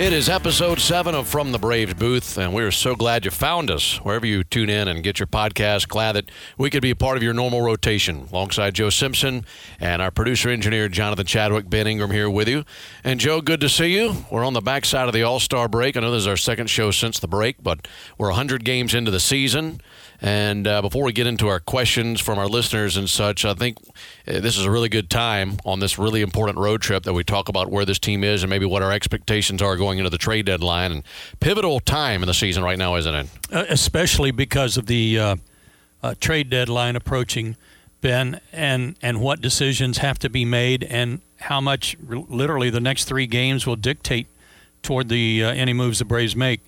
It is episode seven of From the Braves booth, and we are so glad you found us wherever you tune in and get your podcast. Glad that we could be a part of your normal rotation alongside Joe Simpson and our producer engineer Jonathan Chadwick. Ben Ingram here with you. And Joe, good to see you. We're on the backside of the All Star break. I know this is our second show since the break, but we're 100 games into the season. And uh, before we get into our questions from our listeners and such, I think uh, this is a really good time on this really important road trip that we talk about where this team is and maybe what our expectations are going into the trade deadline. And pivotal time in the season right now, isn't it? Uh, especially because of the uh, uh, trade deadline approaching, Ben, and and what decisions have to be made and how much literally the next three games will dictate toward the uh, any moves the Braves make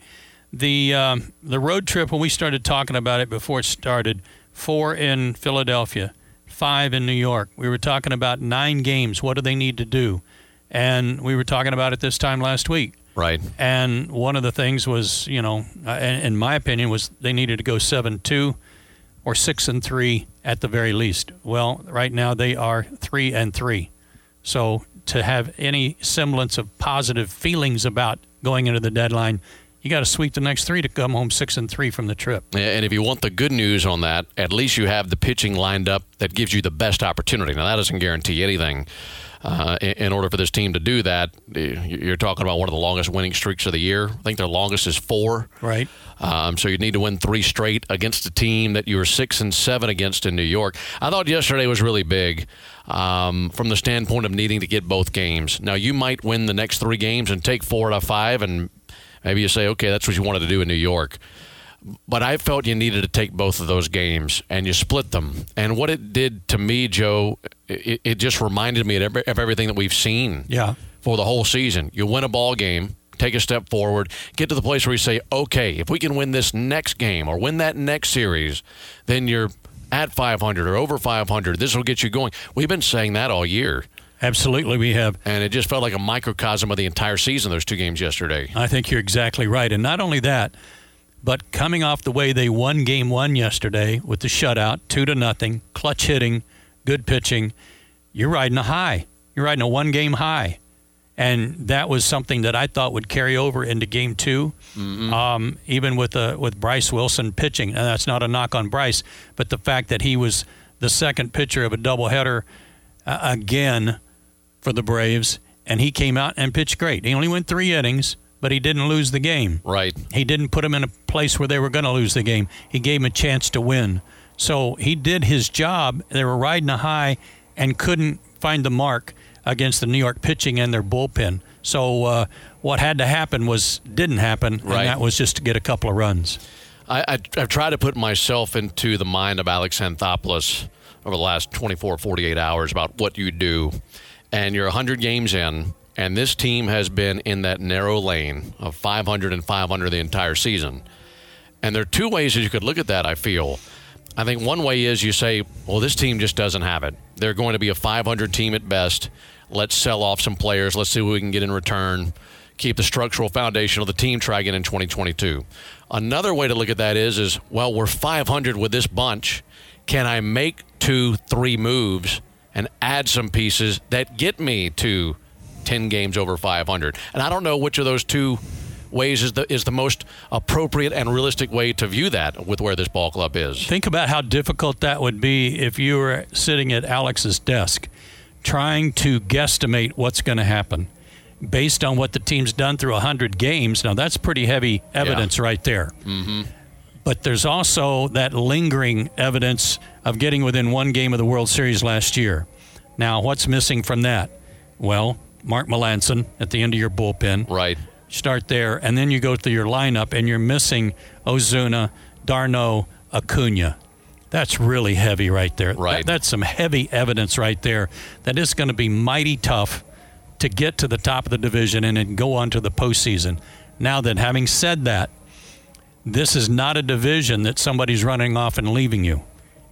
the um, the road trip when we started talking about it before it started, four in Philadelphia, five in New York. We were talking about nine games. What do they need to do? And we were talking about it this time last week. Right. And one of the things was, you know, uh, in my opinion, was they needed to go seven two, or six and three at the very least. Well, right now they are three and three. So to have any semblance of positive feelings about going into the deadline you got to sweep the next three to come home six and three from the trip. And if you want the good news on that, at least you have the pitching lined up that gives you the best opportunity. Now that doesn't guarantee anything. Uh, in order for this team to do that, you're talking about one of the longest winning streaks of the year. I think their longest is four. Right. Um, so you'd need to win three straight against a team that you were six and seven against in New York. I thought yesterday was really big um, from the standpoint of needing to get both games. Now you might win the next three games and take four out of five and Maybe you say, okay, that's what you wanted to do in New York. But I felt you needed to take both of those games and you split them. And what it did to me, Joe, it, it just reminded me of, everything that we've seen yeah. for the whole season. You win a ball game, take a step forward, get to the place where you say, okay, if we can win this next game or win that next series, then you're at 500 or over 500. This will get you going. We've been saying that all year. Absolutely, we have. And it just felt like a microcosm of the entire season, those two games yesterday. I think you're exactly right. And not only that, but coming off the way they won game one yesterday with the shutout, two to nothing, clutch hitting, good pitching, you're riding a high. You're riding a one game high. And that was something that I thought would carry over into game 2 mm-hmm. um, even with uh, with Bryce Wilson pitching. And that's not a knock on Bryce, but the fact that he was the second pitcher of a doubleheader uh, again for the Braves, and he came out and pitched great. He only went three innings, but he didn't lose the game. Right. He didn't put him in a place where they were going to lose the game. He gave him a chance to win. So he did his job. They were riding a high and couldn't find the mark against the New York pitching and their bullpen. So uh, what had to happen was didn't happen, right. and that was just to get a couple of runs. I, I, I've tried to put myself into the mind of Alex Anthopoulos over the last 24, 48 hours about what you do and you're 100 games in, and this team has been in that narrow lane of 500 and 500 the entire season. And there are two ways that you could look at that, I feel. I think one way is you say, well, this team just doesn't have it. They're going to be a 500 team at best. Let's sell off some players. Let's see what we can get in return. Keep the structural foundation of the team try again in 2022. Another way to look at that is, is well, we're 500 with this bunch. Can I make two, three moves and add some pieces that get me to 10 games over 500. And I don't know which of those two ways is the is the most appropriate and realistic way to view that with where this ball club is. Think about how difficult that would be if you were sitting at Alex's desk trying to guesstimate what's going to happen. based on what the team's done through 100 games. Now, that's pretty heavy evidence yeah. right there. Mm-hmm. But there's also that lingering evidence of getting within one game of the World Series last year. Now, what's missing from that? Well, Mark Melancon at the end of your bullpen. Right. Start there, and then you go through your lineup, and you're missing Ozuna, d'Arnaud, Acuna. That's really heavy right there. Right. That, that's some heavy evidence right there that it's going to be mighty tough to get to the top of the division and then go on to the postseason. Now that having said that, this is not a division that somebody's running off and leaving you.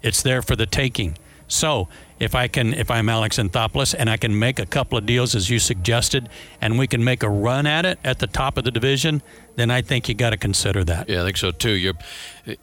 It's there for the taking. So if I can, if I'm Alex Anthopoulos and I can make a couple of deals as you suggested, and we can make a run at it at the top of the division, then I think you got to consider that. Yeah, I think so too. You're,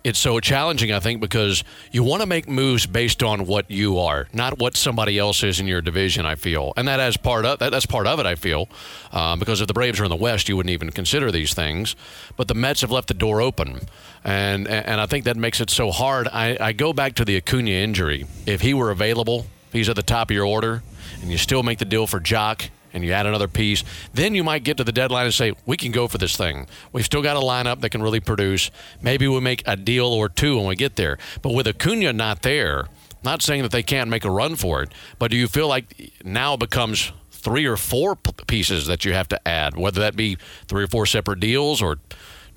it's so challenging, I think, because you want to make moves based on what you are, not what somebody else is in your division. I feel, and that as part of that, that's part of it. I feel, uh, because if the Braves are in the West, you wouldn't even consider these things. But the Mets have left the door open, and and I think that makes it so hard. I, I go back to the Acuna injury. If he were available he's at the top of your order, and you still make the deal for Joc, and you add another piece, then you might get to the deadline and say, we can go for this thing. We've still got a lineup that can really produce. Maybe we make a deal or two when we get there. But with Acuna not there, not saying that they can't make a run for it, but do you feel like now it becomes three or four pieces that you have to add, whether that be three or four separate deals or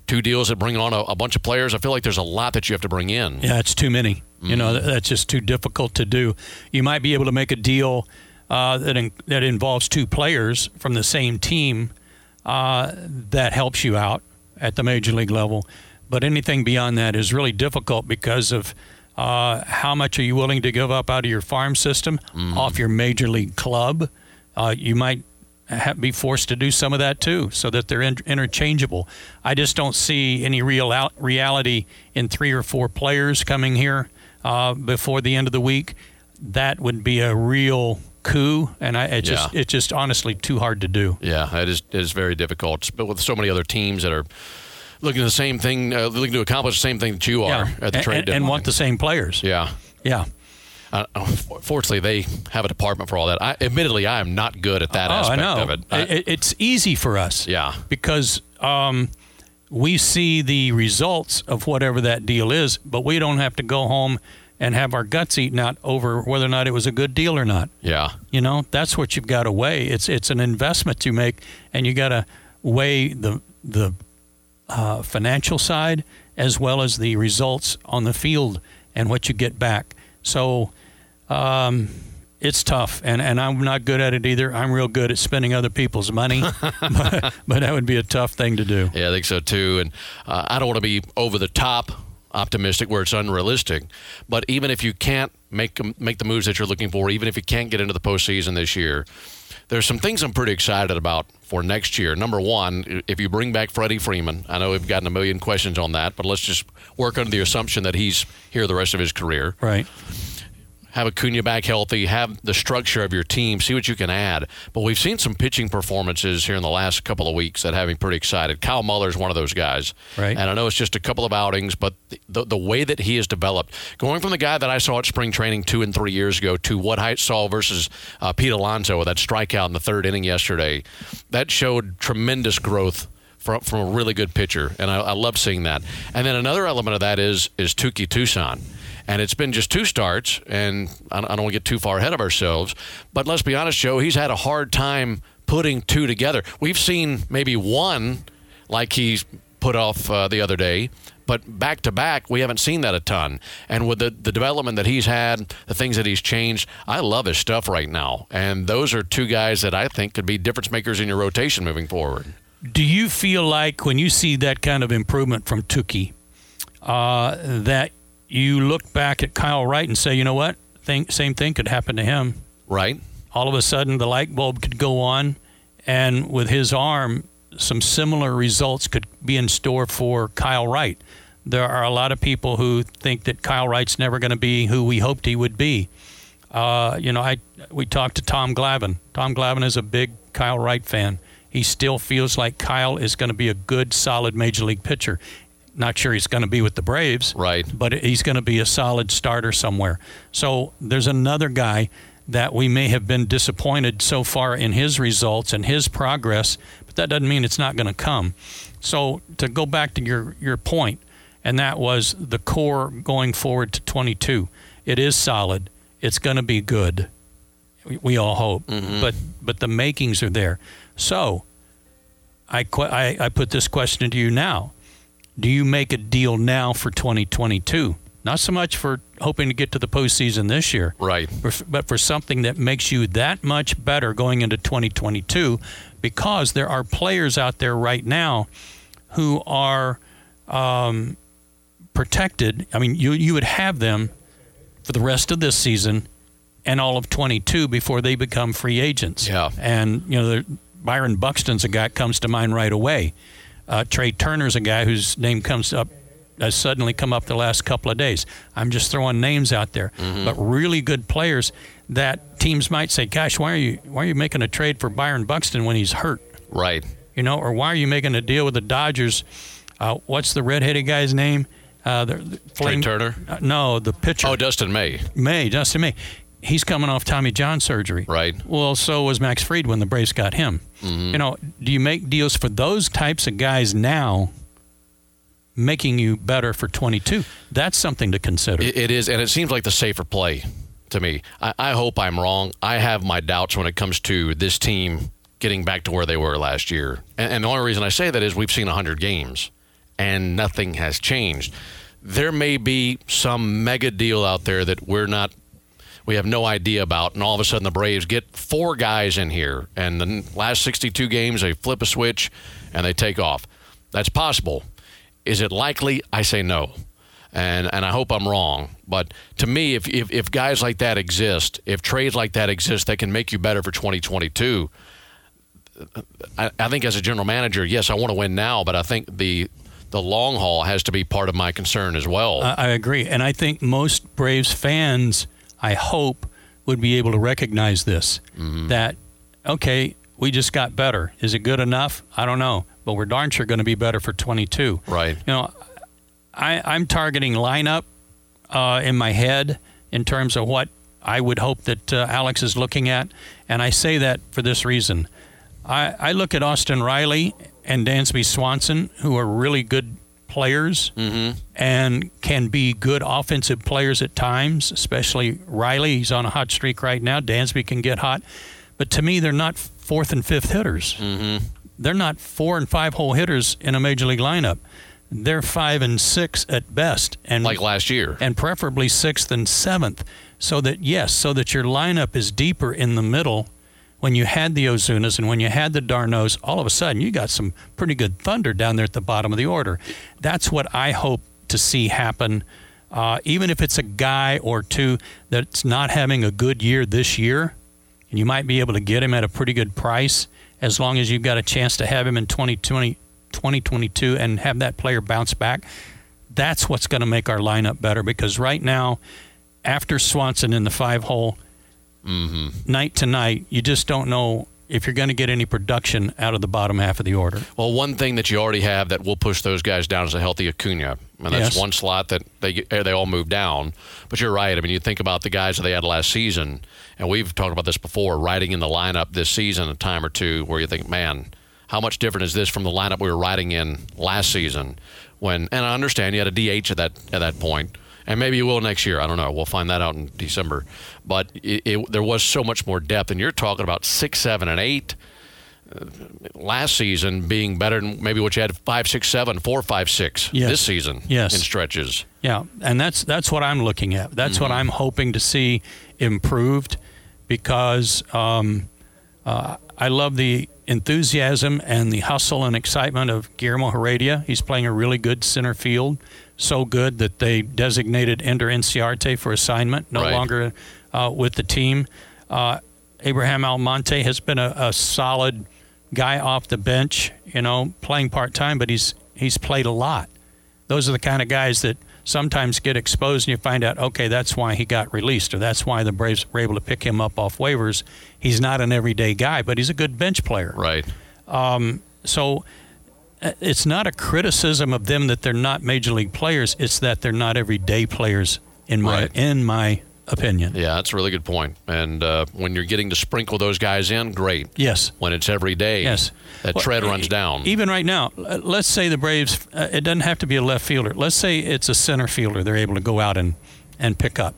two deals that bring on a, a bunch of players? I feel like there's a lot that you have to bring in. Yeah, it's too many. You know, mm-hmm. that's just too difficult to do. You might be able to make a deal uh, that in, that involves two players from the same team uh, that helps you out at the major league level, but anything beyond that is really difficult because of uh, how much are you willing to give up out of your farm system, mm-hmm. off your major league club. Uh, you might have, be forced to do some of that too, so that they're in, interchangeable. I just don't see any real out, reality in three or four players coming here uh, before the end of the week, that would be a real coup, and I it just yeah. it's just honestly too hard to do. Yeah, it is it is very difficult, but with so many other teams that are looking at the same thing, uh, looking to accomplish the same thing that you are yeah. at the trade and, and, want the same players. Yeah, yeah. Uh, fortunately, they have a department for all that. I, admittedly, I am not good at that oh, aspect of it. I, it's easy for us. Yeah, because. Um, we see the results of whatever that deal is, but we don't have to go home and have our guts eaten out over whether or not it was a good deal or not. Yeah. You know, that's what you've got to weigh. It's it's an investment you make, and you got to weigh the the uh, financial side as well as the results on the field and what you get back. So. Um, it's tough, and, and I'm not good at it either. I'm real good at spending other people's money, but, but, that would be a tough thing to do. Yeah, I think so too. And uh, I don't want to be over the top optimistic where it's unrealistic. But even if you can't make make the moves that you're looking for, even if you can't get into the postseason this year, there's some things I'm pretty excited about for next year. Number one, if you bring back Freddie Freeman, I know we've gotten a million questions on that, but let's just work under the assumption that he's here the rest of his career. Right have Acuna back healthy, have the structure of your team, see what you can add. But we've seen some pitching performances here in the last couple of weeks that have me pretty excited. Kyle Muller is one of those guys. Right. And I know it's just a couple of outings, but the, the way that he has developed, going from the guy that I saw at spring training two and three years ago to what I saw versus uh, Pete Alonso with that strikeout in the third inning yesterday, that showed tremendous growth from, from a really good pitcher, and I, I love seeing that. And then another element of that is is Touki Toussaint and it's been just two starts, and I don't want to get too far ahead of ourselves. But let's be honest, Joe, he's had a hard time putting two together. We've seen maybe one like he's put off uh, the other day, but back to back, we haven't seen that a ton. And with the, the development that he's had, the things that he's changed, I love his stuff right now. And those are two guys that I think could be difference makers in your rotation moving forward. Do you feel like when you see that kind of improvement from Touki, uh, that you look back at Kyle Wright and say, you know what? Think, same thing could happen to him. Right. All of a sudden, the light bulb could go on, and with his arm, some similar results could be in store for Kyle Wright. There are a lot of people who think that Kyle Wright's never going to be who we hoped he would be. Uh, you know, I we talked to Tom Glavine. Tom Glavine is a big Kyle Wright fan. He still feels like Kyle is going to be a good, solid major league pitcher. Not sure he's going to be with the Braves. Right. But he's going to be a solid starter somewhere. So there's another guy that we may have been disappointed so far in his results and his progress, but that doesn't mean it's not going to come. So to go back to your your point, and that was the core going forward to 22. It is solid. It's going to be good. We, we all hope, Mm-hmm. but but the makings are there. So I, I I put this question to you now. Do you make a deal now for 2022? Not so much for hoping to get to the postseason this year, Right. but- for something that makes you that much better going into 2022 because there are players out there right now who are um, protected. I mean, you, you would have them for the rest of this season and all of 22 before they become free agents. Yeah. And, you know, Byron Buxton's a guy that comes to mind right away. Uh, Trea Turner's a guy whose name comes up has suddenly come up the last couple of days. I'm just throwing names out there, but really good players that teams might say, "Gosh, why are you why are you making a trade for Byron Buxton when he's hurt?" Right. You know, or why are you making a deal with the Dodgers? Uh, what's the redheaded guy's name? Uh, the, the Trea Turner. Uh, no, the pitcher. Oh, Dustin May. May, Justin May. He's coming off Tommy John surgery. Right. Well, so was Max Fried when the Braves got him. Mm-hmm. You know, do you make deals for those types of guys now, making you better for 22? That's something to consider. It, it is, and it seems like the safer play to me. I, I hope I'm wrong. I have my doubts when it comes to this team getting back to where they were last year. And, and the only reason I say that is we've seen 100 games and nothing has changed. There may be some mega deal out there that we're not we have no idea about, and all of a sudden the Braves get four guys in here, and the last 62 games they flip a switch and they take off. That's possible. Is it likely? I say no, and and I hope I'm wrong. But to me, if if, if guys like that exist, if trades like that exist, they can make you better for 2022. I, I think as a general manager, yes, I want to win now, but I think the the long haul has to be part of my concern as well. I I agree. And I think most Braves fans, I hope, would be able to recognize this that, okay, we just got better. Is it good enough? I don't know. But we're darn sure going to be better for 22. right. You know, I, I'm targeting lineup uh, in my head in terms of what I would hope that uh, Alex is looking at. And I say that for this reason. I, I look at Austin Riley and Dansby Swanson, who are really good players and can be good offensive players at times, especially Riley. He's on a hot streak right now. Dansby can get hot. But to me, they're not fourth and fifth hitters. Mm-hmm. They're not four and five hole hitters in a major league lineup. They're five and six at best, and Like last year. and preferably sixth and seventh, so that yes, so that your lineup is deeper in the middle. When you had the Ozunas and when you had the d'Arnauds, all of a sudden you got some pretty good thunder down there at the bottom of the order. That's what I hope to see happen. Uh, even if it's a guy or two that's not having a good year this year, and you might be able to get him at a pretty good price as long as you've got a chance to have him in 2020, 2022 and have that player bounce back. That's what's going to make our lineup better because right now, after Swanson in the five hole, night to night, you just don't know if you're going to get any production out of the bottom half of the order. Well, one thing that you already have that will push those guys down is a healthy Acuna, and that's Yes. one slot that they eh, they all move down. But you're right. I mean, you think about the guys that they had last season, and we've talked about this before. Riding in the lineup this season a time or two, where you think, man, how much different is this from the lineup we were riding in last season? When and I understand you had a DH at that at that point, and maybe you will next year. I don't know. We'll find that out in December. But it, it, there was so much more depth, and you're talking about six, seven, and eight last season being better than maybe what you had five, six, seven, four, five, six Yes. this season Yes. in stretches. Yeah, and that's that's what I'm looking at. That's what I'm hoping to see improved, because um, uh, I love the enthusiasm and the hustle and excitement of Guillermo Heredia. He's playing a really good center field, so good that they designated Ender Inciarte for assignment, no Right. longer uh, with the team. Uh, Abraham Almonte has been a, a solid guy off the bench, you know, playing part time, but he's he's played a lot those are the kind of guys that sometimes get exposed and you find out, okay, that's why he got released or that's why the Braves were able to pick him up off waivers. He's not an everyday guy, but he's a good bench player. Right. So uh, it's not a criticism of them that they're not major league players. It's that they're not everyday players in my Right. in my opinion. Yeah, that's a really good point. And uh, when you're getting to sprinkle those guys in, great. Yes. When it's every day, Yes. that Well, tread runs down. Even right now, uh, let's say the Braves, uh, it doesn't have to be a left fielder. Let's say it's a center fielder they're able to go out and, and pick up.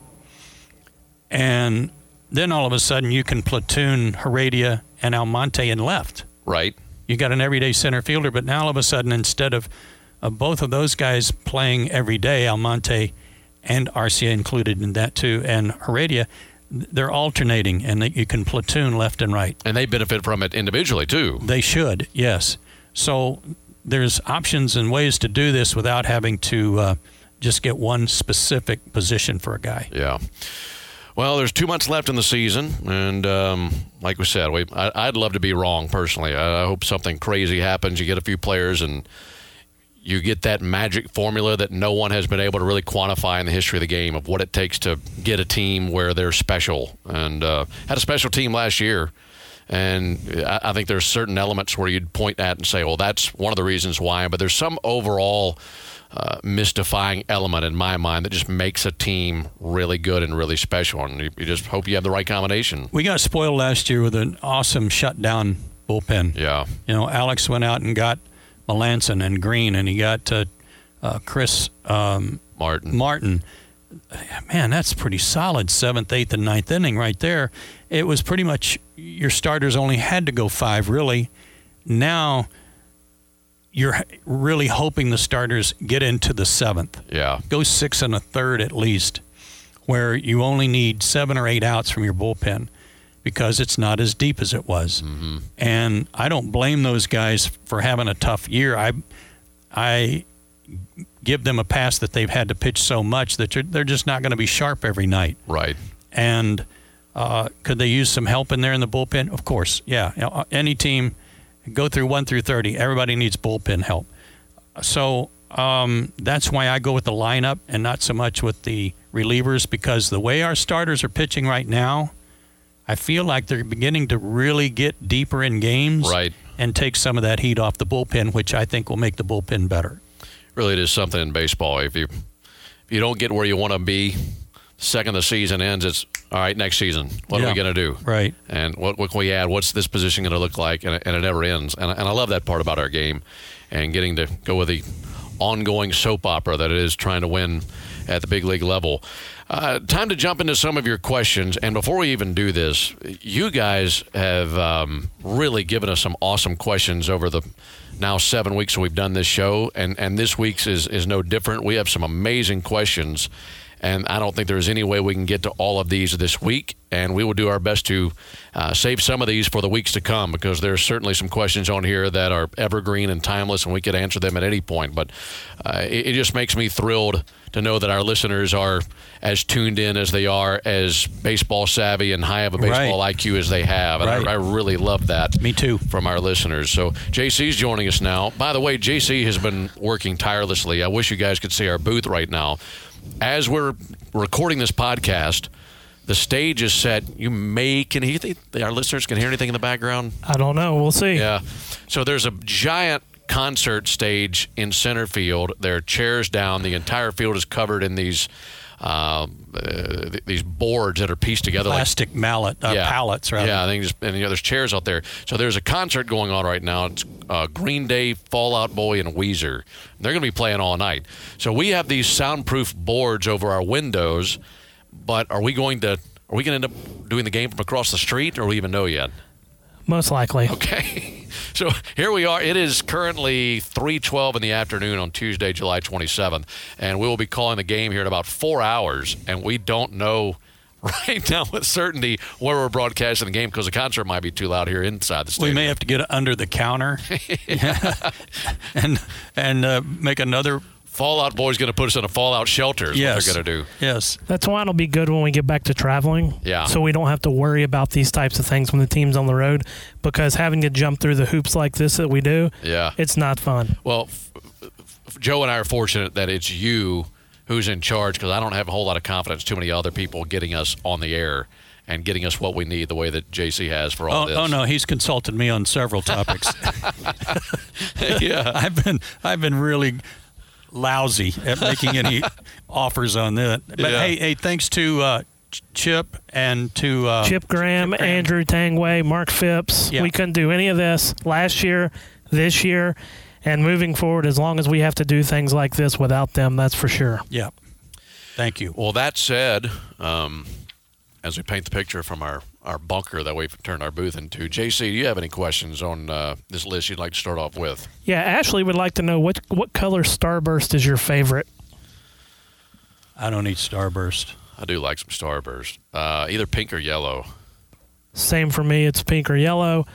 And then all of a sudden you can platoon Heredia and Almonte in left. right. You got an everyday center fielder, but now all of a sudden, instead of, of both of those guys playing every day, Almonte and Arcia included in that too, and Heredia, they're alternating, and that you can platoon left and right. And they benefit from it individually, too. They should, yes. So there's options and ways to do this without having to uh, just get one specific position for a guy. Yeah. Well, there's two months left in the season, and um, like we said, we, I, I'd love to be wrong personally. I, I hope something crazy happens. You get a few players, and you get that magic formula that no one has been able to really quantify in the history of the game of what it takes to get a team where they're special. And uh, had a special team last year, and I, I think there's certain elements where you'd point at and say, "Well, that's one of the reasons why." But there's some overall uh, mystifying element in my mind that just makes a team really good and really special. And you, you just hope you have the right combination. We got spoiled last year with an awesome shutdown bullpen. Yeah, You know, Alex went out and got Melancon and Green, and he got uh, uh, Chris um, Martin. Martin. Man, that's pretty solid seventh, eighth, and ninth inning right there. It was pretty much your starters only had to go five, really. Now you're really hoping the starters get into the seventh. Yeah, Go six and a third at least, where you only need seven or eight outs from your bullpen because it's not as deep as it was. Mm-hmm. And I don't blame those guys for having a tough year. I, I give them a pass that they've had to pitch so much that you're, they're just not going to be sharp every night. right. And uh, could they use some help in there in the bullpen? Of course, yeah. Any team, go through one through thirty. Everybody needs bullpen help. So um, that's why I go with the lineup and not so much with the relievers because the way our starters are pitching right now, I feel like they're beginning to really get deeper in games Right. and take some of that heat off the bullpen, which I think will make the bullpen better. Really, it is something in baseball. If you if you don't get where you want to be, second the season ends, it's all right. Next season, what are we going to do? Right. and what, what can we add? What's this position going to look like? And, it- and it never ends. And, I- and I love that part about our game and getting to go with the ongoing soap opera that it is trying to win at the big league level. Uh, time to jump into some of your questions. And before we even do this, you guys have um, really given us some awesome questions over the now seven weeks that we've done this show. And, and this week's is, is no different. We have some amazing questions. And I don't think there's any way we can get to all of these this week. And we will do our best to uh, save some of these for the weeks to come because there's certainly some questions on here that are evergreen and timeless, and we could answer them at any point. But uh, it, it just makes me thrilled to know that our listeners are as tuned in as they are, as baseball savvy and high of a baseball IQ as they have. And Right. I, I really love that Me too. from our listeners. So JC's joining us now. By the way, JC has been working tirelessly. I wish you guys could see our booth right now. As we're recording this podcast, the stage is set. You may can you think our listeners can hear anything in the background? I don't know. We'll see. Yeah. So there's a giant concert stage in center field. There are chairs down. The entire field is covered in these uh, these boards that are pieced together like Plastic mallet, uh, pallets, right yeah, I think just and you know, there's chairs out there. So there's a concert going on right now. It's uh, Green Day, Fall Out Boy, and Weezer. They're going to be playing all night. So we have these soundproof boards over our windows. But are we going to? Are we going to end up doing the game from across the street, or do we even know yet? Most likely. Okay. So here we are. It is currently 3:12 in the afternoon on Tuesday, July 27th, and we will be calling the game here in about 4 hours, and we don't know right now with certainty where we're broadcasting the game because the concert might be too loud here inside the stadium. We may have to get under the counter and and uh, make another. Fall Out Boy's going to put us in a Fallout shelter. Is Yes. what they're going to do. Yes. That's why it'll be good when we get back to traveling. Yeah. So we don't have to worry about these types of things when the team's on the road because having to jump through the hoops like this that we do, Yeah. it's not fun. Well, f- f- Joe and I are fortunate that it's you who's in charge because I don't have a whole lot of confidence. Too many other people getting us on the air and getting us what we need the way that JC has for all Oh, this. oh no, he's consulted me on several topics. yeah. I've been I've been really lousy at making any offers on that. But Yeah. hey, hey, thanks to uh, Chip and to uh, Chip Graham, Chip Graham. Andrew Tangway, Mark Phipps. Yeah. We couldn't do any of this last year, this year, and moving forward. As long as we have to do things like this without them, that's for sure. Yeah. Thank you. Well, that said, um, as we paint the picture from our, our bunker that we've turned our booth into, JC, do you have any questions on uh, this list you'd like to start off with? Yeah, Ashley would like to know what what color Starburst is your favorite. I don't eat Starburst. I do like some Starburst, uh, either pink or yellow. Same for me. It's pink or yellow.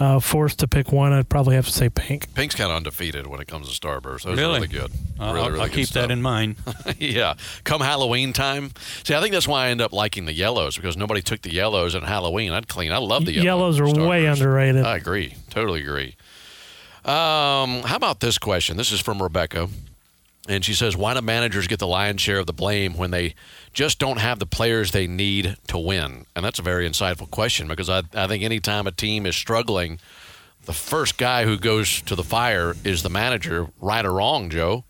Uh, forced to pick one, I'd probably have to say pink. Pink's kind of undefeated when it comes to Starburst. Those Really? are really good. Uh, really, I'll, really I'll good keep stuff. that in mind. yeah. Come Halloween time. See, I think that's why I end up liking the yellows because nobody took the yellows in Halloween. I'd clean. I love the yellow Yellows are way underrated. I agree. Totally agree. Um, how about this question? This is from Rebecca. And she says, Why do managers get the lion's share of the blame when they just don't have the players they need to win? And that's a very insightful question because I, I think anytime a team is struggling, the first guy who goes to the fire is the manager, right or wrong, Joe.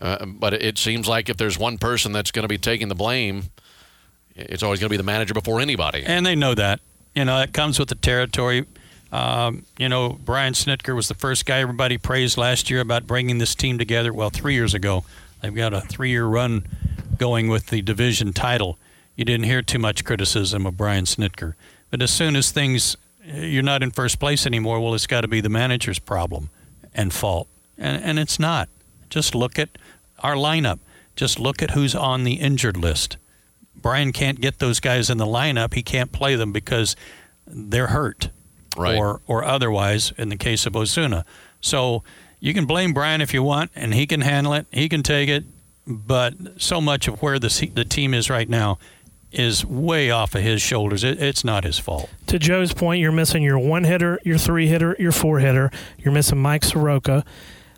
Uh, but it seems like if there's one person that's going to be taking the blame, it's always going to be the manager before anybody. And they know that. You know, it comes with the territory. Um, you know, Brian Snitker was the first guy everybody praised last year about bringing this team together. Well, three years ago, they've got a three-year run going with the division title. You didn't hear too much criticism of Brian Snitker, but as soon as things you're not in first place anymore, well, it's got to be the manager's problem and fault, and and it's not. Just look at our lineup. Just look at who's on the injured list. Brian can't get those guys in the lineup. He can't play them because they're hurt, Right. or or otherwise. In the case of Ozuna, so you can blame Brian if you want, and he can handle it. He can take it, but so much of where the the team is right now is way off of his shoulders. It, it's not his fault. To Joe's point, you're missing your one hitter, your three hitter, your four hitter. You're missing Mike Soroka.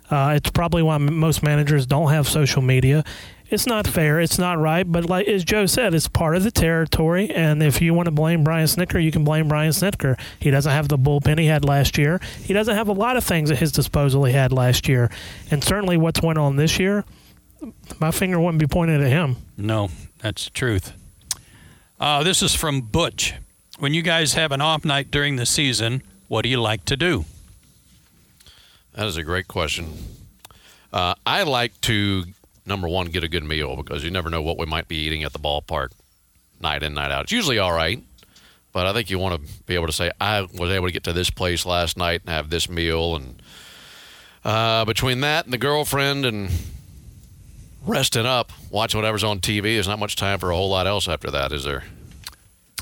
Uh, it's probably why m- most managers don't have social media. It's not fair. It's not right. But like as Joe said, it's part of the territory. And if you want to blame Brian Snitker, you can blame Brian Snitker. He doesn't have the bullpen he had last year. He doesn't have a lot of things at his disposal he had last year. And certainly what's went on this year, my finger wouldn't be pointed at him. No, that's the truth. Uh, this is from Butch. When you guys have an off night during the season, what do you like to do? That is a great question. Uh, I like to number one get a good meal because you never know what we might be eating at the ballpark, night in night out. It's usually all right, but I think you want to be able to say I was able to get to this place last night and have this meal, and uh, between that and the girlfriend and resting up, watching whatever's on TV, there's not much time for a whole lot else after that, is there?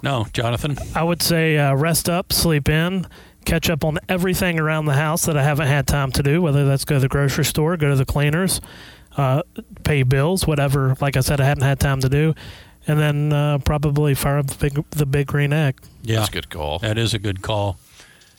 No, Jonathan. I would say uh, rest up, sleep in, catch up on everything around the house that I haven't had time to do, whether that's go to the grocery store, go to the cleaners, uh, pay bills, whatever, like I said, I hadn't had time to do. And then uh, probably fire up the big, the big green egg. Yeah, That's a good call. That is a good call.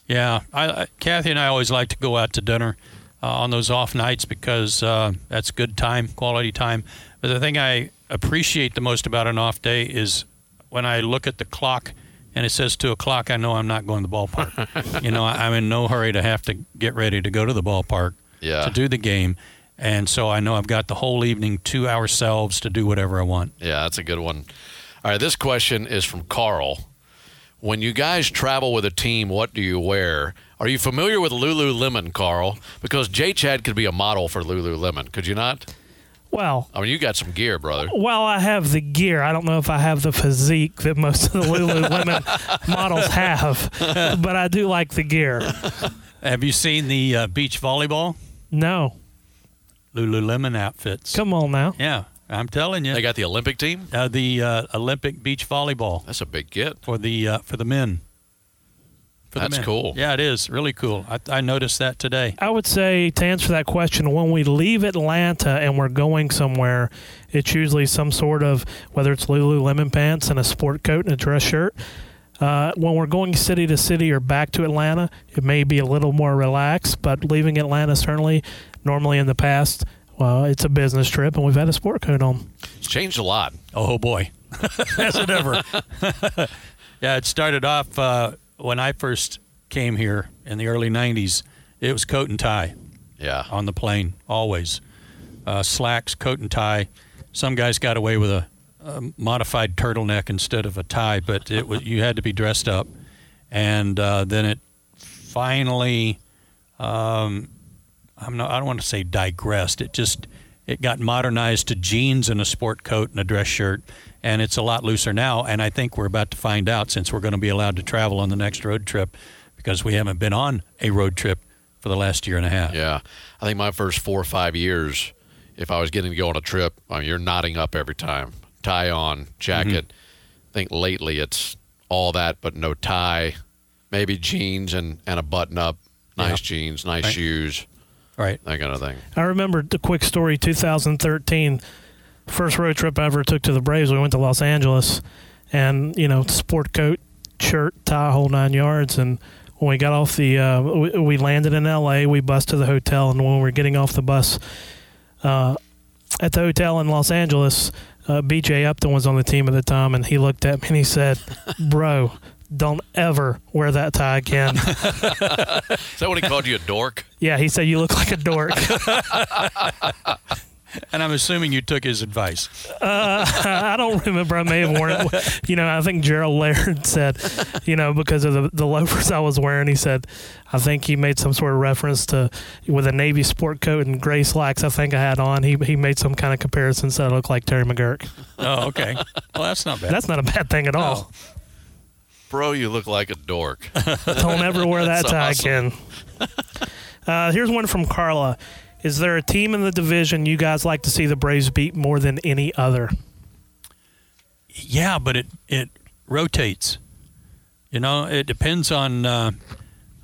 Yeah, I, I, Kathy and I always like to go out to dinner uh, on those off nights because uh, that's good time, quality time. But the thing I appreciate the most about an off day is when I look at the clock and it says two o'clock. I know I'm not going to the ballpark. you know, I, I'm in no hurry to have to get ready to go to the ballpark Yeah. to do the game, and so I know I've got the whole evening to ourselves to do whatever I want. Yeah, that's a good one. All right, this question is from Carl. When you guys travel with a team, what do you wear? Are you familiar with Lululemon, Carl? Because J Chad could be a model for Lululemon, could you not? Well, I mean, you got some gear, brother. well, I have the gear. I don't know if I have the physique that most of the Lululemon models have, but I do like the gear. Have you seen the uh, beach volleyball? No, Lululemon outfits. come on now. Yeah, I'm telling you. They got the Olympic team. uh, the uh, Olympic beach volleyball That's a big get. for the uh, for the men. For the That's men. cool. Yeah, it is really cool. I, I noticed that today. I would say to answer that question, when we leave Atlanta and we're going somewhere, it's usually some sort of whether it's Lululemon pants and a sport coat and a dress shirt. Uh, when we're going city to city or back to Atlanta, it may be a little more relaxed. But leaving Atlanta, certainly, normally in the past, well, it's a business trip and we've had a sport coat on. It's changed a lot. Oh boy, has it ever? yeah, it started off uh, when I first came here in the early '90s. It was coat and tie Yeah. on the plane, always uh, slacks, coat and tie. Some guys got away with a a modified turtleneck instead of a tie, but it was you had to be dressed up, and uh, then it finally, um, I'm not, I don't want to say digressed. It just it got modernized to jeans and a sport coat and a dress shirt, and it's a lot looser now. And I think we're about to find out since we're going to be allowed to travel on the next road trip because we haven't been on a road trip for the last year and a half. Yeah, I think my first four or five years, if I was getting to go on a trip, I mean, you're nodding up every time, tie on, jacket. Mm-hmm. I think lately it's all that, but no tie, maybe jeans and and a button up, nice jeans, nice Right. shoes, Right. that kind of thing. I remember the quick story 2013, first road trip I ever took to the Braves. We went to Los Angeles and, you know, sport coat, shirt, tie, whole nine yards. And when we got off the, uh, we, we landed in LA, we bused to the hotel. And when we were getting off the bus uh, at the hotel in Los Angeles, uh, BJ Upton was on the team at the time. And he looked at me and he said, Bro, don't ever wear that tie again. Is that what he called you a dork? yeah, he said, You look like a dork. And I'm assuming you took his advice. Uh, I don't remember. I may have worn it. You know, I think Gerald Laird said, you know, because of the, the loafers I was wearing, he said, I think he made some sort of reference to with a Navy sport coat and gray slacks I think I had on. He, he made some kind of comparison, said I look like Terry McGuirk. Oh, okay. Well, that's not bad. That's not a bad thing at all. Bro, you look like a dork. Don't ever wear that That's tie awesome. again. Uh, here's one from Carla. Is there a team in the division you guys like to see the Braves beat more than any other? Yeah, but it it rotates. You know, it depends on uh,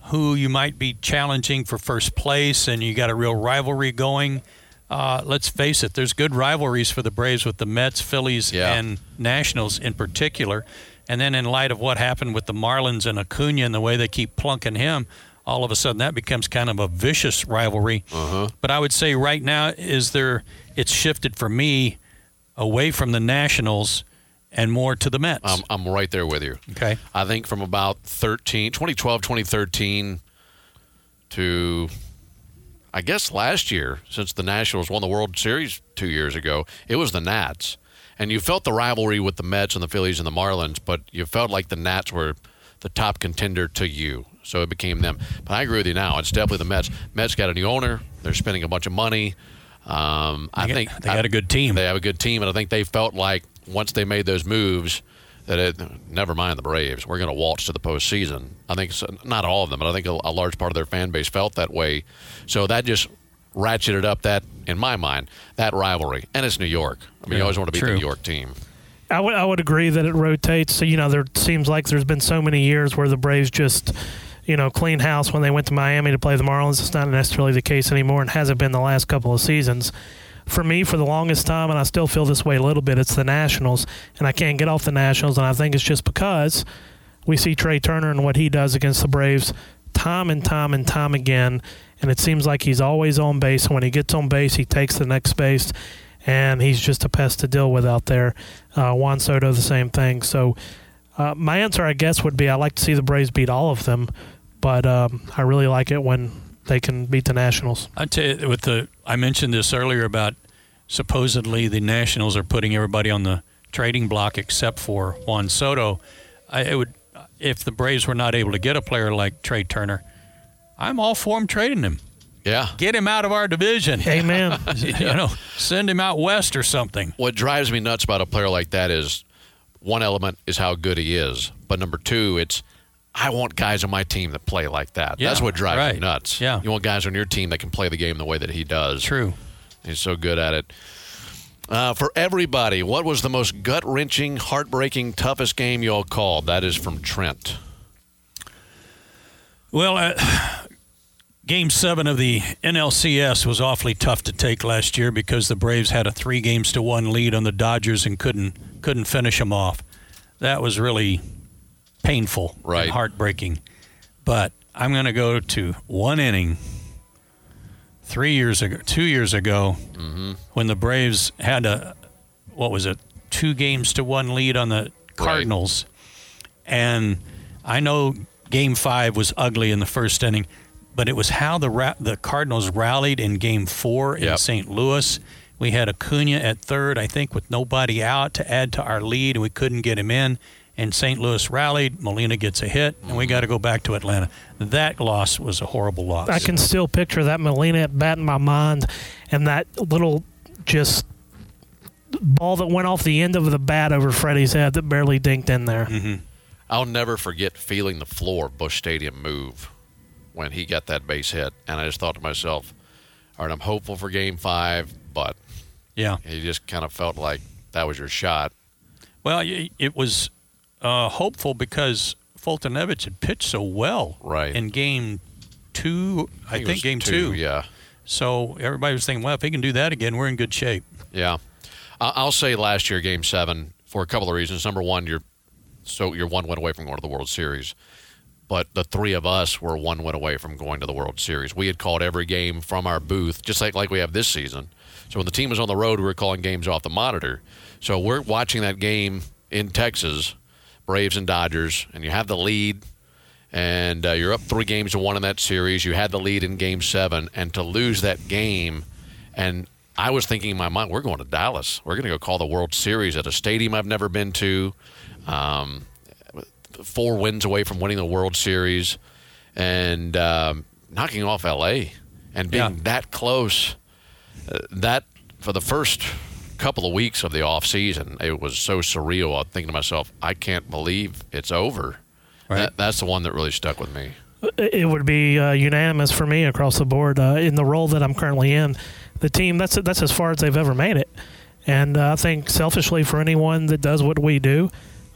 who you might be challenging for first place, and you got a real rivalry going. Uh, let's face it, there's good rivalries for the Braves with the Mets, Phillies, Yeah. and Nationals in particular. And then, in light of what happened with the Marlins and Acuna and the way they keep plunking him, all of a sudden that becomes kind of a vicious rivalry. Uh-huh. But I would say right now is there it's shifted for me away from the Nationals and more to the Mets. I'm, I'm right there with you. okay. I think from about 13, 2012, 2013 to, I guess, last year, since the Nationals won the World Series two years ago, it was the Nats. And you felt the rivalry with the Mets and the Phillies and the Marlins, but you felt like the Nats were the top contender to you. So it became them. But I agree with you now. It's definitely the Mets. Mets got a new owner. They're spending a bunch of money. Um, I They got- think they got a good team. They have a good team, and I think they felt like once they made those moves, that it never mind the Braves, we're going to waltz to the postseason. I think so, not all of them, but I think a, a large part of their fan base felt that way. So that just ratcheted up that, in my mind, that rivalry. And it's New York. I mean, you always want to beat true. the New York team. I would I would agree that it rotates. So you know, there seems like there's been so many years where the Braves just, you know, clean house when they went to Miami to play the Marlins. It's not necessarily the case anymore, and hasn't been the last couple of seasons. For me, for the longest time, and I still feel this way a little bit, it's the Nationals, and I can't get off the Nationals, and I think it's just because we see Trea Turner and what he does against the Braves time and time and time again, and it seems like he's always on base. When he gets on base, he takes the next base, and he's just a pest to deal with out there. Uh, Juan Soto, the same thing. So, uh, my answer, I guess, would be I like to see the Braves beat all of them, but um, I really like it when they can beat the Nationals. I tell you, with the I mentioned this earlier about supposedly the Nationals are putting everybody on the trading block except for Juan Soto. I it would if the Braves were not able to get a player like Trea Turner, I'm all for him trading him. Yeah. Get him out of our division. Amen. You know, send him out west or something. What drives me nuts about a player like that is one element is how good he is, but number two, it's I want guys on my team that play like that. Yeah, That's what drives right. me nuts. Yeah. You want guys on your team that can play the game the way that he does. True. He's so good at it. Uh, for everybody, what was the most gut wrenching, heartbreaking, toughest game you all called? That is from Trent. Well, uh, Game seven of the NLCS was awfully tough to take last year because the Braves had a three games to one lead on the Dodgers and couldn't couldn't finish them off. That was really painful Right. and heartbreaking. But I'm going to go to one inning. Three years ago, two years ago, when the Braves had a what was it, two games to one lead on the Cardinals, and I know Game Five was ugly in the first inning, but it was how the ra- the Cardinals rallied in Game Four in Yep. St. Louis We had Acuna at third, I think, with nobody out to add to our lead, and we couldn't get him in. And St. Louis rallied. Molina gets a hit, and we got to go back to Atlanta. That loss was a horrible loss. I can still picture that Molina at bat in my mind, and that little just ball that went off the end of the bat over Freddie's head that barely dinked in there. Mm-hmm. I'll never forget feeling the floor of Busch Stadium move when he got that base hit, and I just thought to myself, "All right, I'm hopeful for Game Five, but Yeah. he just kind of felt like that was your shot." Well, it was uh, hopeful because Foltynewicz had pitched so well Right. in game two. I, think was game two. Yeah, So everybody was thinking, well, if he can do that again, we're in good shape. yeah. I'll say last year, Game Seven, for a couple of reasons. Number one, you're so you're one win away from going to the World Series. But the three of us were one win away from going to the World Series. We had called every game from our booth, just like, like we have this season. So when the team was on the road, we were calling games off the monitor. So we're watching that game in Texas, Braves and Dodgers, and you have the lead, and uh, you're up three games to one in that series. You had the lead in Game Seven, and to lose that game, and I was thinking in my mind, we're going to Dallas. We're going to go call the World Series at a stadium I've never been to. Um, four wins away from winning the World Series and um, knocking off LA and being Yeah. that close. Uh, that for the first couple of weeks of the off season, it was so surreal. I'm thinking to myself, I can't believe it's over. Right. That, that's the one that really stuck with me. it would be uh, unanimous for me across the board uh, in the role that I'm currently in. The team that's that's as far as they've ever made it, and uh, I think selfishly for anyone that does what we do,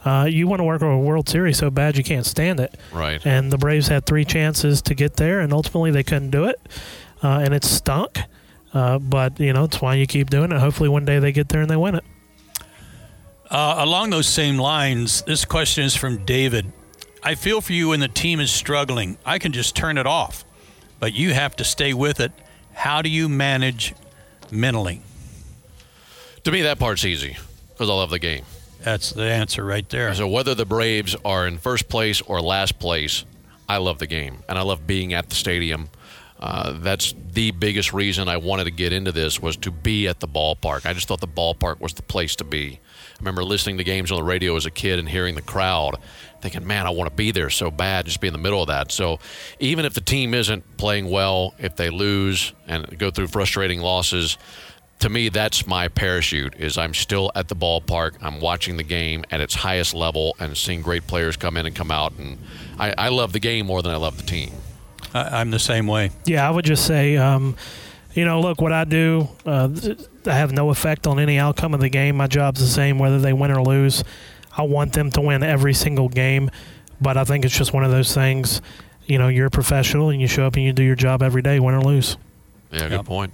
uh, you want to work on a World Series so bad you can't stand it. Right. And the Braves had three chances to get there, and ultimately they couldn't do it, uh, and it stunk. Uh, but you know it's why you keep doing it. Hopefully one day they get there and they win it. Uh, along those same lines, this question is from David. I feel for you when the team is struggling. I can just turn it off, but you have to stay with it. How do you manage mentally? To me, that part's easy because I love the game. That's the answer right there. So whether the Braves are in first place or last place, I love the game and I love being at the stadium. Uh, that's the biggest reason I wanted to get into this was to be at the ballpark. I just thought the ballpark was the place to be. I remember listening to games on the radio as a kid and hearing the crowd, thinking, "Man, I want to be there so bad, just be in the middle of that." So even if the team isn't playing well, if they lose and go through frustrating losses, to me that's my parachute is i'm still at the ballpark i'm watching the game at its highest level and seeing great players come in and come out and i, I love the game more than i love the team I, I'm the same way. Yeah, I would just say, um, you know, look, what I do, uh, I have no effect on any outcome of the game. My job's the same whether they win or lose. I want them to win every single game, but I think it's just one of those things. You know, you're a professional and you show up and you do your job every day, win or lose. yeah good Yep. point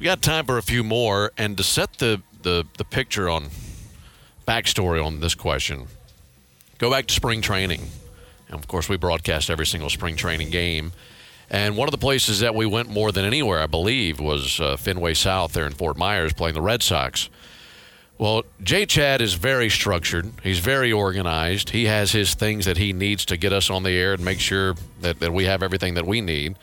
we got time for a few more and to set the, the, the picture on backstory on this question go back to spring training and of course we broadcast every single spring training game and one of the places that we went more than anywhere i believe was uh, fenway south there in fort myers playing the red sox Well, Jay Chad is very structured. He's very organized. He has his things that he needs to get us on the air and make sure that, that we have everything that we need.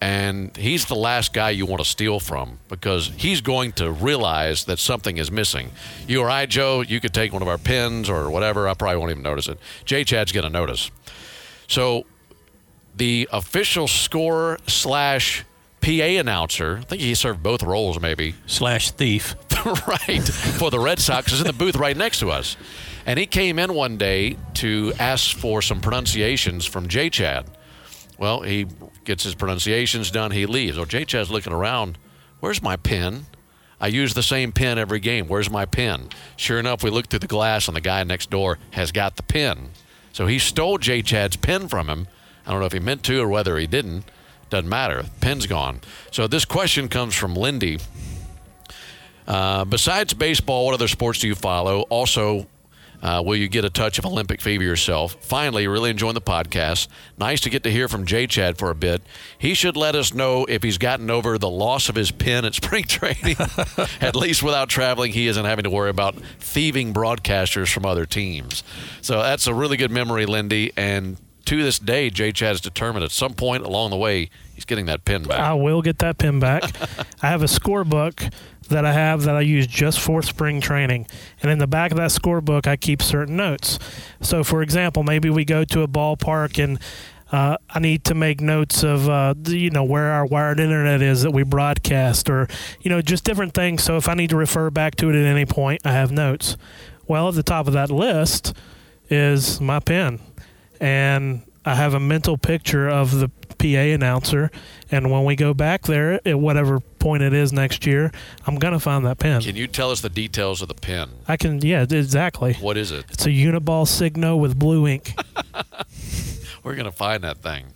And he's the last guy you want to steal from because he's going to realize that something is missing. You or I, Joe, you could take one of our pins or whatever. I probably won't even notice it. Jay Chad's going to notice. So the official scorer slash PA announcer, I think he served both roles maybe, Slash thief. right for the Red Sox is in the booth right next to us, and he came in one day to ask for some pronunciations from J Chad. Well, he gets his pronunciations done. He leaves. Well, J Chad's looking around. Where's my pen? I use the same pen every game. Where's my pen? Sure enough, we look through the glass, and the guy next door has got the pen. So he stole J Chad's pen from him. I don't know if he meant to or whether he didn't. Doesn't matter. Pen's gone. So this question comes from Lindy. Uh, besides baseball, what other sports do you follow? Also, uh, will you get a touch of Olympic fever yourself? Finally, really enjoying the podcast. Nice to get to hear from Jay Chad for a bit. He should let us know if he's gotten over the loss of his pen at spring training. at least without traveling, he isn't having to worry about thieving broadcasters from other teams. So that's a really good memory, Lindy. And to this day, Jay Chad is determined at some point along the way He's getting that pin back. I will get that pin back. I have a scorebook that I have that I use just for spring training. And in the back of that scorebook, I keep certain notes. So, for example, maybe we go to a ballpark and uh, I need to make notes of, uh, you know, where our wired internet is that we broadcast or, you know, just different things. So if I need to refer back to it at any point, I have notes. Well, at the top of that list is my pen. And I have a mental picture of the PA announcer. And when we go back there at whatever point it is next year, I'm going to find that pen. Can you tell us the details of the pin? I can, yeah, exactly. What is it? It's a Uniball Signo with blue ink. We're going to find that thing.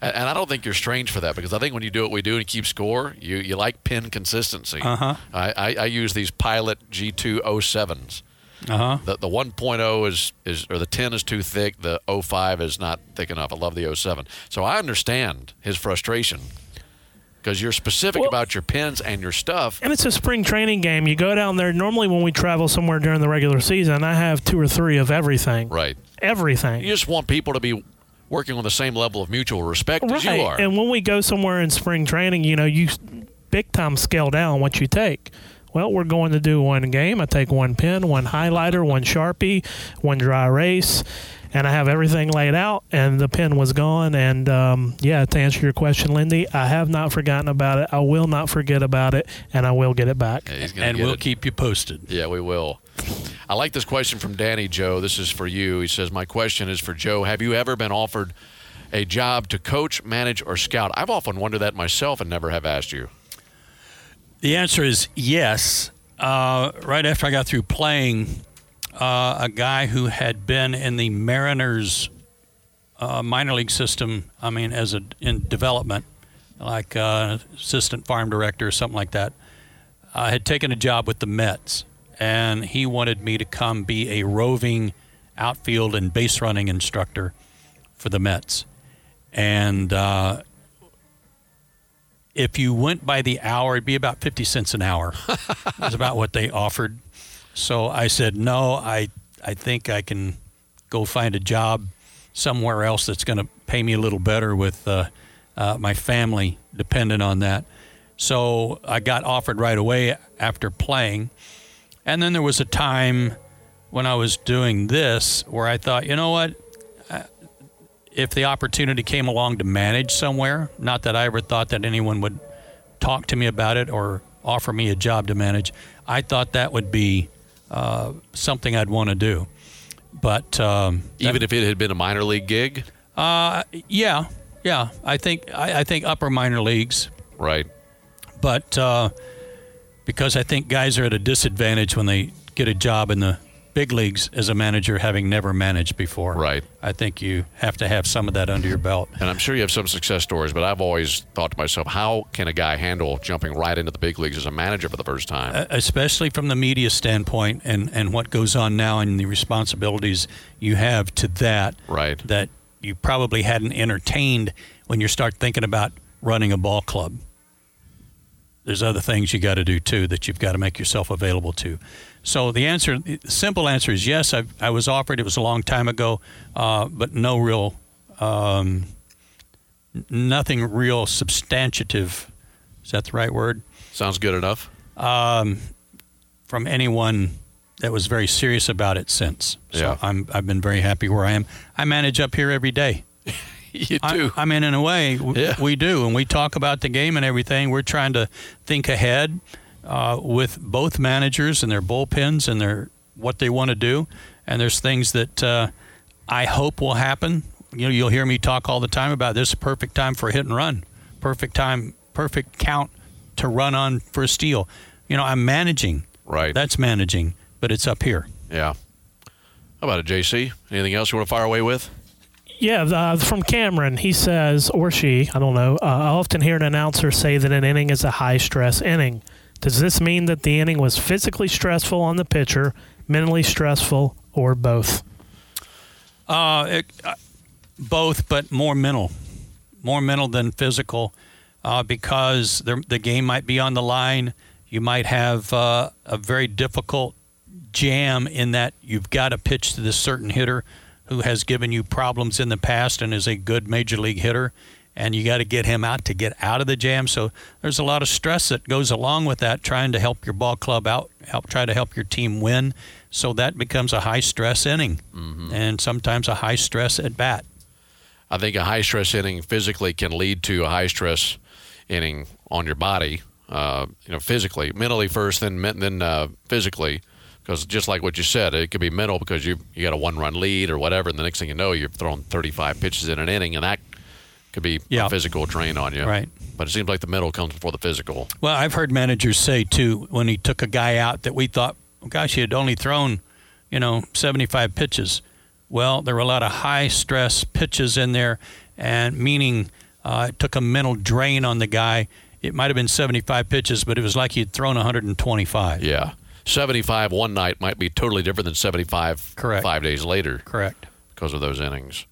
And, and I don't think you're strange for that because I think when you do what we do and keep score, you, you like pin consistency. Uh-huh. I, I, I use these Pilot G207s. Uh huh. The, the 1.0 is, is, or the 10 is too thick. The 05 is not thick enough. I love the 07. So I understand his frustration because you're specific Well- about your pins and your stuff. And it's a spring training game. You go down there. Normally, when we travel somewhere during the regular season, I have two or three of everything. Right. Everything. You just want people to be working on the same level of mutual respect as you are. And when we go somewhere in spring training, you know, you big time scale down what you take. Well, we're going to do one game. I take one pen, one highlighter, one sharpie, one dry erase, and I have everything laid out. And the pen was gone. And um, yeah, to answer your question, Lindy, I have not forgotten about it. I will not forget about it, and I will get it back. Yeah, And we'll it. keep you posted. Yeah, we will. I like this question from Danny Joe. This is for you. He says, My question is for Joe. Have you ever been offered a job to coach, manage, or scout? I've often wondered that myself and never have asked you. The answer is yes. Uh, right after I got through playing, uh, a guy who had been in the Mariners uh, minor league system, I mean, as a in development, like uh, assistant farm director or something like that, uh, had taken a job with the Mets, and he wanted me to come be a roving outfield and base running instructor for the Mets, and uh, if you went by the hour, it'd be about 50 cents an hour. That's about what they offered. So I said, no, I, I think I can go find a job somewhere else that's going to pay me a little better with uh, uh, my family dependent on that. So I got offered right away after playing. And then there was a time when I was doing this where I thought, you know what? If the opportunity came along to manage somewhere, not that I ever thought that anyone would talk to me about it or offer me a job to manage, I thought that would be uh, something I'd want to do. But um, Even if it had been a minor league gig? uh, yeah, yeah, I think I, I think upper minor leagues, Right. but uh, because I think guys are at a disadvantage when they get a job in the big leagues as a manager, having never managed before. Right. I think you have to have some of that under your belt. And I'm sure you have some success stories, but I've always thought to myself, how can a guy handle jumping right into the big leagues as a manager for the first time? Uh, especially from the media standpoint and, and what goes on now and the responsibilities you have to that Right. that you probably hadn't entertained when you start thinking about running a ball club there's other things you got to do too that you've got to make yourself available to so the answer the simple answer is yes I, I was offered it was a long time ago uh, but no real um, nothing real substantive is that the right word Sounds good enough. um, from anyone that was very serious about it since. So Yeah. I'm I've been very happy where I am. I manage up here every day. You I, do. I mean, in a way, w- Yeah. we do, and we talk about the game and everything. We're trying to think ahead uh, with both managers and their bullpens and their what they want to do. And there's things that uh, I hope will happen. You know, you'll hear me talk all the time about this. is a Perfect time for a hit and run. Perfect time. Perfect count to run on for a steal. You know, I'm managing. right. That's managing, but it's up here. yeah. How about it, JC? Anything else you want to fire away with? Yeah, uh, from Cameron, he says, or she, I don't know. Uh, I often hear an announcer say that an inning is a high stress inning. Does this mean that the inning was physically stressful on the pitcher, mentally stressful, or both? Uh, it, uh, both, but more mental, more mental than physical, uh, because the game might be on the line. You might have uh, a very difficult jam in that you've got to pitch to this certain hitter who has given you problems in the past and is a good major league hitter, and you got to get him out to get out of the jam. So there's a lot of stress that goes along with that, trying to help your ball club out, help try to help your team win. So that becomes a high stress inning, Mm-hmm. and sometimes a high stress at bat. I think a high stress inning physically can lead to a high stress inning on your body. Uh, you know, physically, mentally first, then then uh, physically. Because just like what you said, it could be mental because you you got a one run lead or whatever, and the next thing you know, you're throwing 35 pitches in an inning, and that could be Yeah. a physical drain on you. Right. But it seems like the mental comes before the physical. Well, I've heard managers say too when he took a guy out that we thought, oh, gosh, he had only thrown, you know, 75 pitches. Well, there were a lot of high stress pitches in there, and meaning uh, it took a mental drain on the guy. It might have been 75 pitches, but it was like he'd thrown 125. Yeah. 75 one night might be totally different than 75 Correct. five days later Correct. because of those innings.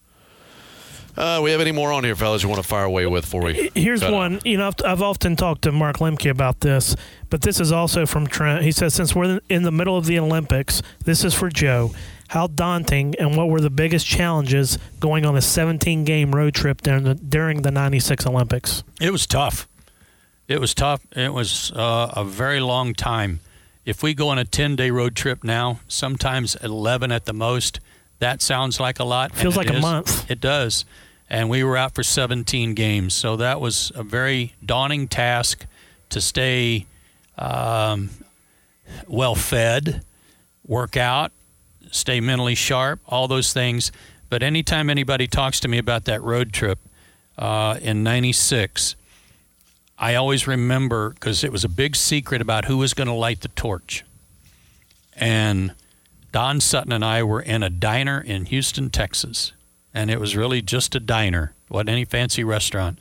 Uh, we have any more on here, fellas, you want to fire away with before we. Here's cut out? one. You know, I've, I've often talked to Mark Lemke about this, but this is also from Trent. He says, since we're in the middle of the Olympics, this is for Joe. How daunting and what were the biggest challenges going on a 17 game road trip during the, during the 96 Olympics? It was tough. It was tough. It was uh, a very long time. If we go on a 10 day road trip now, sometimes 11 at the most, that sounds like a lot. Feels it like a is. month. It does. And we were out for 17 games. So that was a very daunting task to stay um, well fed, work out, stay mentally sharp, all those things. But anytime anybody talks to me about that road trip uh, in 96, I always remember because it was a big secret about who was going to light the torch. And Don Sutton and I were in a diner in Houston, Texas. And it was really just a diner, wasn't any fancy restaurant.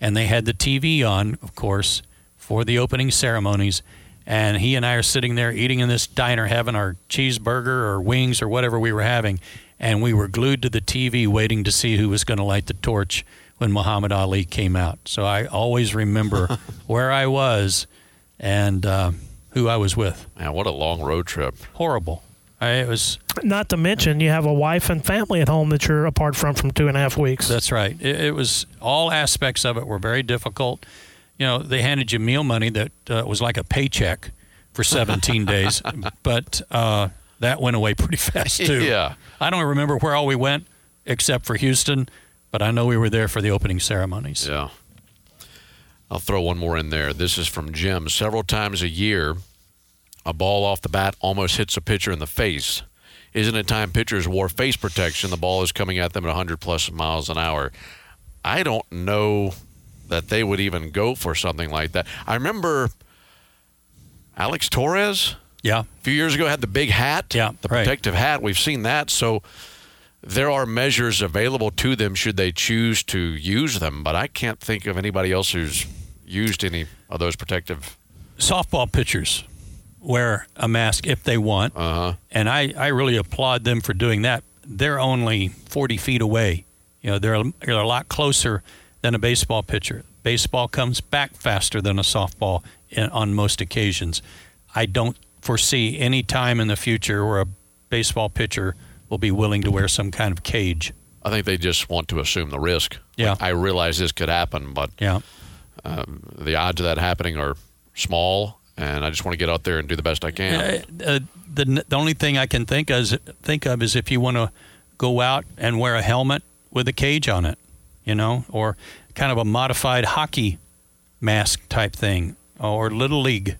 And they had the TV on, of course, for the opening ceremonies. And he and I are sitting there eating in this diner, having our cheeseburger or wings or whatever we were having. And we were glued to the TV waiting to see who was going to light the torch when Muhammad Ali came out. So I always remember where I was and uh, who I was with. Man, what a long road trip. Horrible. I, it was. Not to mention, you have a wife and family at home that you're apart from from two and a half weeks. That's right. It, it was all aspects of it were very difficult. You know, they handed you meal money that uh, was like a paycheck for 17 days, but uh, that went away pretty fast too. Yeah. I don't remember where all we went except for Houston, but I know we were there for the opening ceremonies. Yeah. I'll throw one more in there. This is from Jim. Several times a year, a ball off the bat almost hits a pitcher in the face. Isn't it time pitchers wore face protection? The ball is coming at them at 100 plus miles an hour. I don't know that they would even go for something like that. I remember Alex Torres Yeah. a few years ago had the big hat, Yeah, the right. protective hat. We've seen that. So there are measures available to them should they choose to use them. But I can't think of anybody else who's used any of those protective. Softball pitchers wear a mask if they want. Uh huh. and I, I really applaud them for doing that. They're only 40 feet away. You know, they're a, they're a lot closer than a baseball pitcher. Baseball comes back faster than a softball in, on most occasions. I don't foresee any time in the future where a baseball pitcher will be willing to wear some kind of cage. I think they just want to assume the risk. Yeah. Like, I realize this could happen, but Yeah. um, the odds of that happening are small, and I just want to get out there and do the best I can. Uh, uh, the, the only thing I can think of, think of is if you want to go out and wear a helmet with a cage on it, you know, or kind of a modified hockey mask type thing, or little league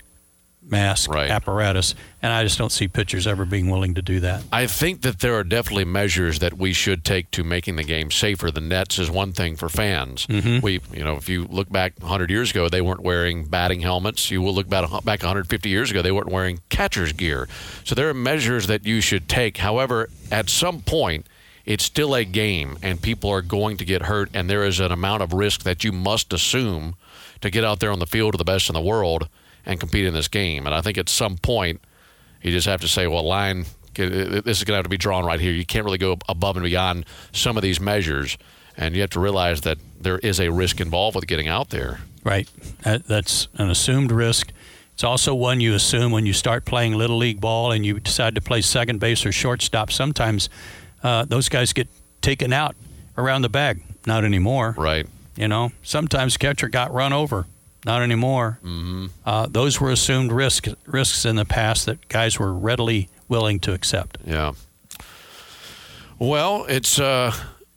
mask Right. apparatus. And I just don't see pitchers ever being willing to do that. I think that there are definitely measures that we should take to making the game safer. The nets is one thing for fans. Mm-hmm. We, you know, if you look back 100 years ago, they weren't wearing batting helmets. You will look back back 150 years ago, they weren't wearing catcher's gear. So there are measures that you should take. However, at some point, it's still a game, and people are going to get hurt, and there is an amount of risk that you must assume to get out there on the field to the best in the world and compete in this game. And I think at some point, you just have to say, well, line, this is going to have to be drawn right here. You can't really go above and beyond some of these measures. And you have to realize that there is a risk involved with getting out there. Right. That's an assumed risk. It's also one you assume when you start playing little league ball and you decide to play second base or shortstop. Sometimes uh, those guys get taken out around the bag. Not anymore. Right. You know, sometimes catcher got run over. Not anymore. Mm-hmm. Uh, those were assumed risk, risks in the past that guys were readily willing to accept. Yeah. Well, it's uh,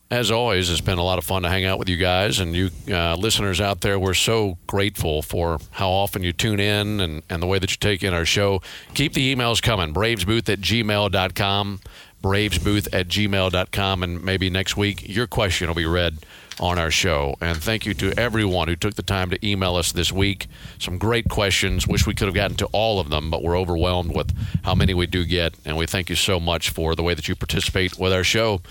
as always, it's been a lot of fun to hang out with you guys and you uh, listeners out there. We're so grateful for how often you tune in and, and the way that you take in our show. Keep the emails coming. Bravesbooth at gmail.com. Bravesbooth at gmail.com. And maybe next week, your question will be read on our show. And thank you to everyone who took the time to email us this week. Some great questions. Wish we could have gotten to all of them, but we're overwhelmed with how many we do get. And we thank you so much for the way that you participate with our show.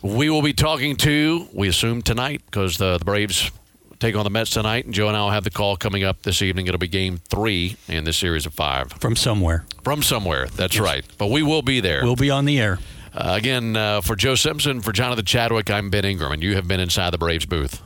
We will be talking to, we assume tonight, because the, the Braves take on the Mets tonight. And Joe and I will have the call coming up this evening. It'll be game three in this series of five. From somewhere. From somewhere. That's yes. right. But we will be there. We'll be on the air. Uh, again, uh, for Joe Simpson, for Jonathan Chadwick, I'm Ben Ingram, and you have been inside the Braves booth.